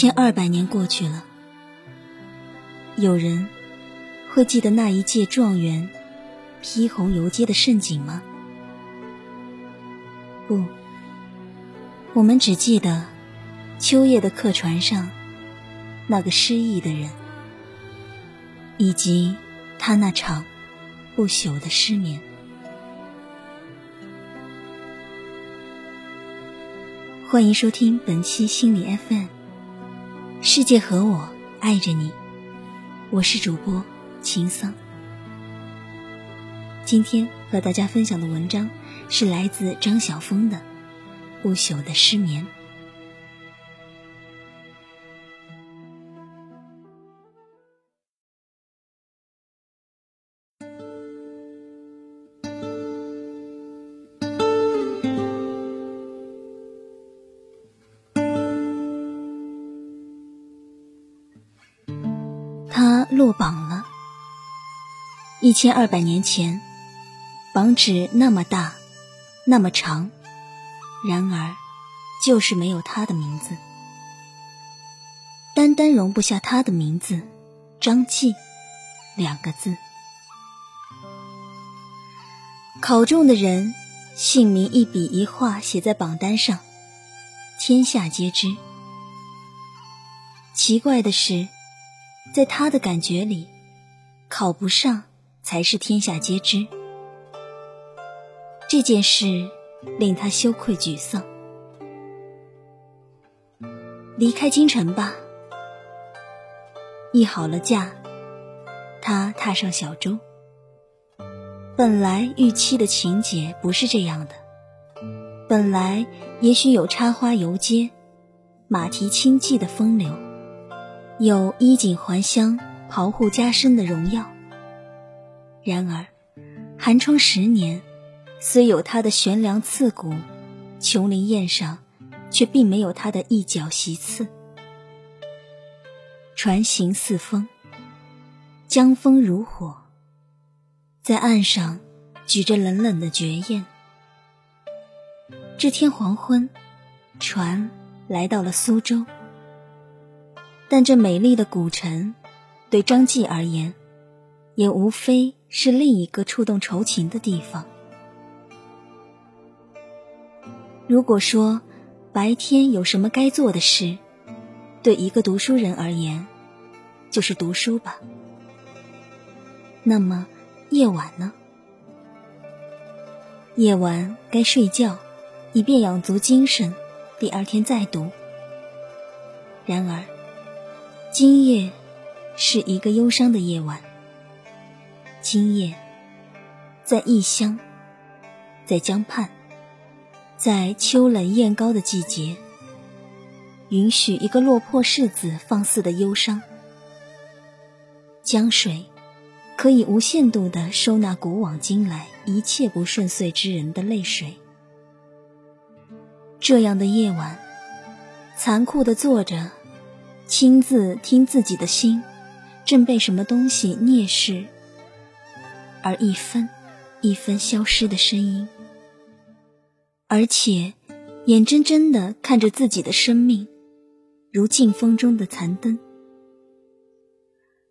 千二百年过去了，有人会记得那一届状元披红游街的盛景吗？不，我们只记得秋夜的客船上那个失意的人，以及他那场不朽的失眠。欢迎收听本期心理 FM。世界和我爱着你，我是主播秦桑。今天和大家分享的文章是来自张晓峰的《不朽的失眠》。落榜了。一千二百年前，榜纸那么大，那么长，然而就是没有他的名字，单单容不下他的名字“张继”两个字。考中的人姓名一笔一画写在榜单上，天下皆知。奇怪的是。在他的感觉里，考不上才是天下皆知。这件事令他羞愧沮丧。离开京城吧。议好了价，他踏上小舟。本来预期的情节不是这样的。本来也许有插花游街、马蹄轻骑的风流。有衣锦还乡、袍护加身的荣耀。然而，寒窗十年，虽有他的悬梁刺骨，琼林宴上却并没有他的一角席次。船行似风，江风如火，在岸上举着冷冷的绝艳。这天黄昏，船来到了苏州。但这美丽的古城，对张继而言，也无非是另一个触动愁情的地方。如果说白天有什么该做的事，对一个读书人而言，就是读书吧。那么夜晚呢？夜晚该睡觉，以便养足精神，第二天再读。然而。今夜是一个忧伤的夜晚。今夜，在异乡，在江畔，在秋冷雁高的季节，允许一个落魄世子放肆的忧伤。江水可以无限度的收纳古往今来一切不顺遂之人的泪水。这样的夜晚，残酷的坐着。亲自听自己的心，正被什么东西蔑视，而一分一分消失的声音，而且眼睁睁的看着自己的生命如劲风中的残灯，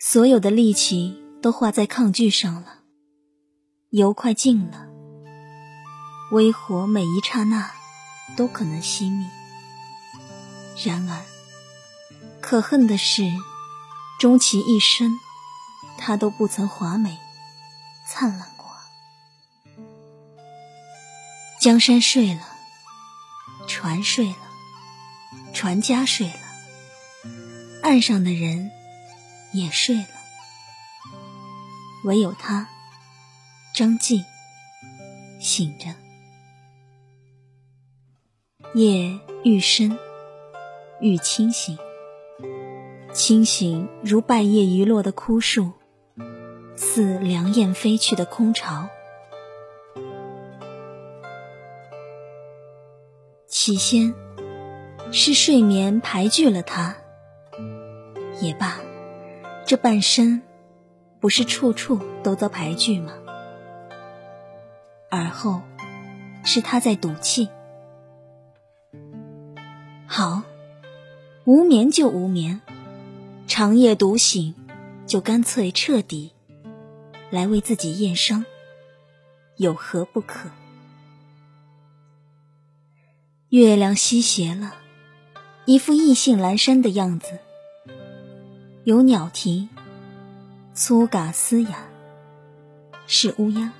所有的力气都花在抗拒上了，油快尽了，微火每一刹那都可能熄灭，然而。可恨的是，终其一生，他都不曾华美灿烂过。江山睡了，船睡了，船家睡了，岸上的人也睡了，唯有他，张继醒着。夜愈深，愈清醒。清醒如半夜遗落的枯树，似凉雁飞去的空巢。起先是睡眠排拒了他，也罢，这半生不是处处都遭排拒吗？而后是他在赌气。好。无眠就无眠，长夜独醒，就干脆彻底来为自己验伤，有何不可？月亮西斜了，一副意兴阑珊的样子。有鸟啼，粗嘎嘶哑，是乌鸦。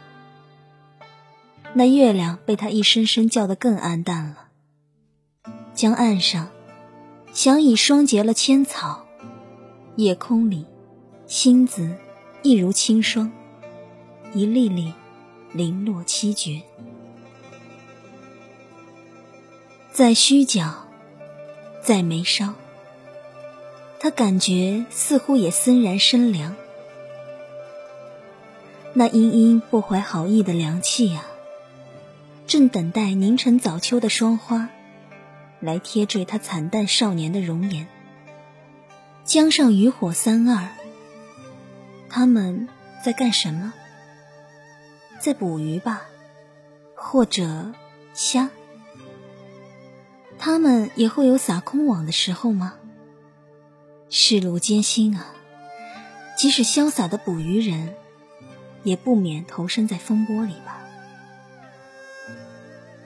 那月亮被他一声声叫得更暗淡了。江岸上，响已霜结了千草；夜空里，星子一如清霜，一粒粒零落七绝。在虚角，在眉梢，他感觉似乎也森然生凉。那殷殷不怀好意的凉气啊，正等待凝成早秋的霜花，来贴缀他惨淡少年的容颜。江上渔火三二，他们在干什么？在捕鱼吧，或者虾。他们也会有撒空网的时候吗？世路艰辛啊，即使潇洒的捕鱼人，也不免投身在风波里吧。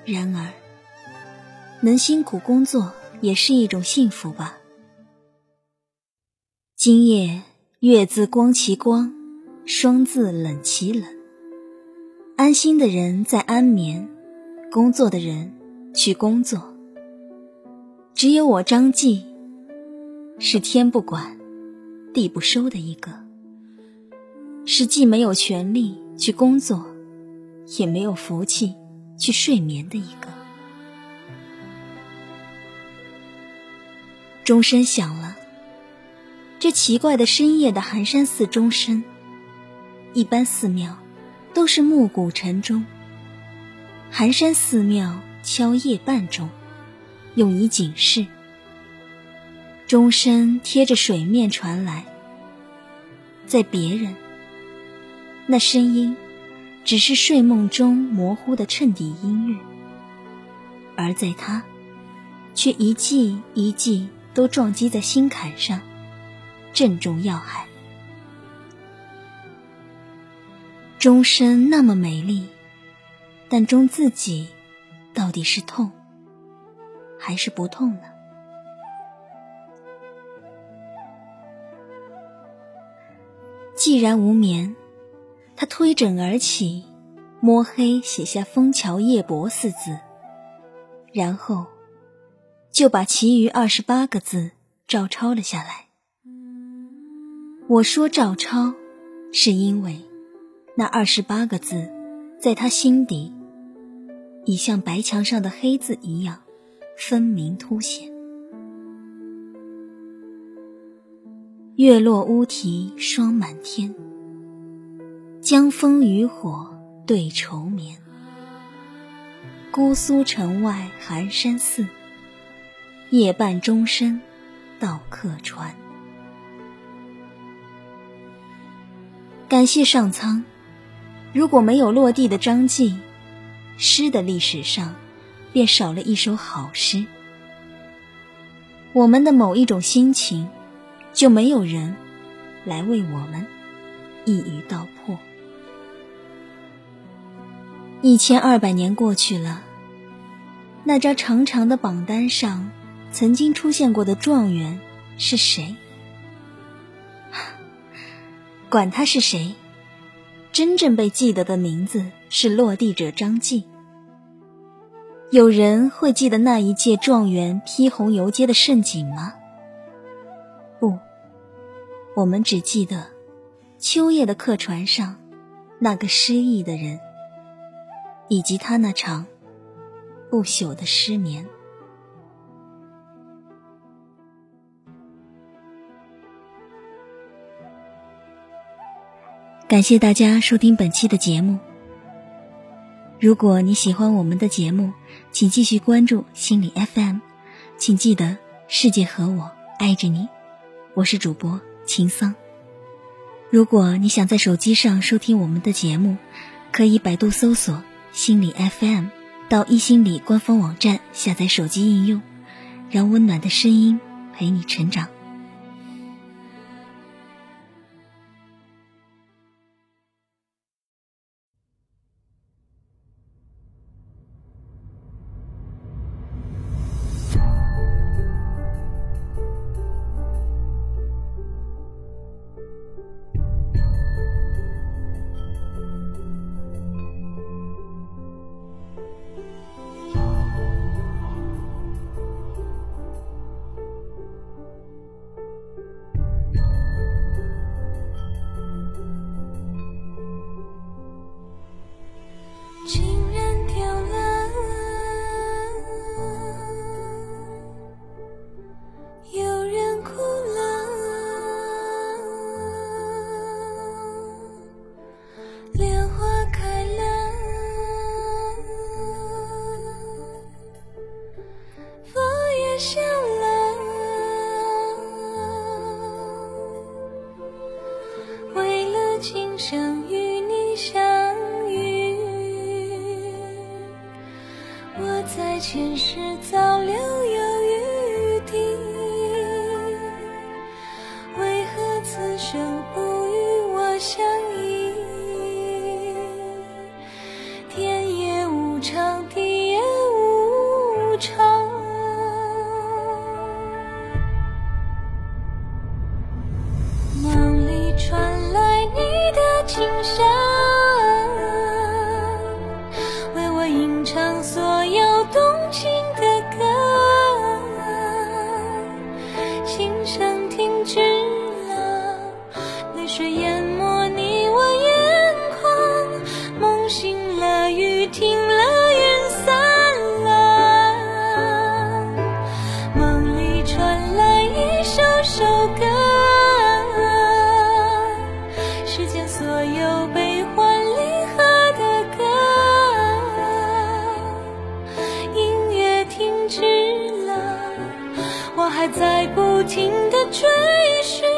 然而，能辛苦工作也是一种幸福吧。今夜月自光其光，霜自冷其冷。安心的人在安眠，工作的人去工作。只有我张继，是天不管，地不收的一个，是既没有权利去工作，也没有福气去睡眠的一个。钟声响了，这奇怪的深夜的寒山寺钟声，一般寺庙都是暮鼓晨钟，寒山寺庙敲夜半钟。用以警示。钟声贴着水面传来，在别人，那声音只是睡梦中模糊的衬底音乐；而在他，却一记一记都撞击在心坎上，正中要害。钟声那么美丽，但钟自己到底是痛。还是不痛呢？既然无眠，他推枕而起，摸黑写下“枫桥夜泊”四字，然后就把其余二十八个字照抄了下来。我说照抄，是因为那二十八个字在他心底，已像白墙上的黑字一样。分明凸显，月落乌啼霜满天，江枫渔火对愁眠。姑苏城外寒山寺，夜半钟声到客船。感谢上苍，如果没有落地的张继，诗的历史上。便少了一首好诗。我们的某一种心情，就没有人来为我们一语道破。一千二百年过去了，那张长长的榜单上曾经出现过的状元是谁？管他是谁，真正被记得的名字是落地者张继。有人会记得那一届状元披红游街的盛景吗？不，我们只记得秋夜的客船上那个失意的人，以及他那场不朽的失眠。感谢大家收听本期的节目。如果你喜欢我们的节目，请继续关注心理 FM，请记得世界和我爱着你。我是主播秦桑。如果你想在手机上收听我们的节目，可以百度搜索心理 FM 到一心理官方网站下载手机应用，让温暖的声音陪你成长。想与你相遇。我在前世在水淹没你我眼眶梦醒了雨停了云散了。梦里传来一首首歌世间所有悲欢离合的歌。音乐停止了我还在不停的追寻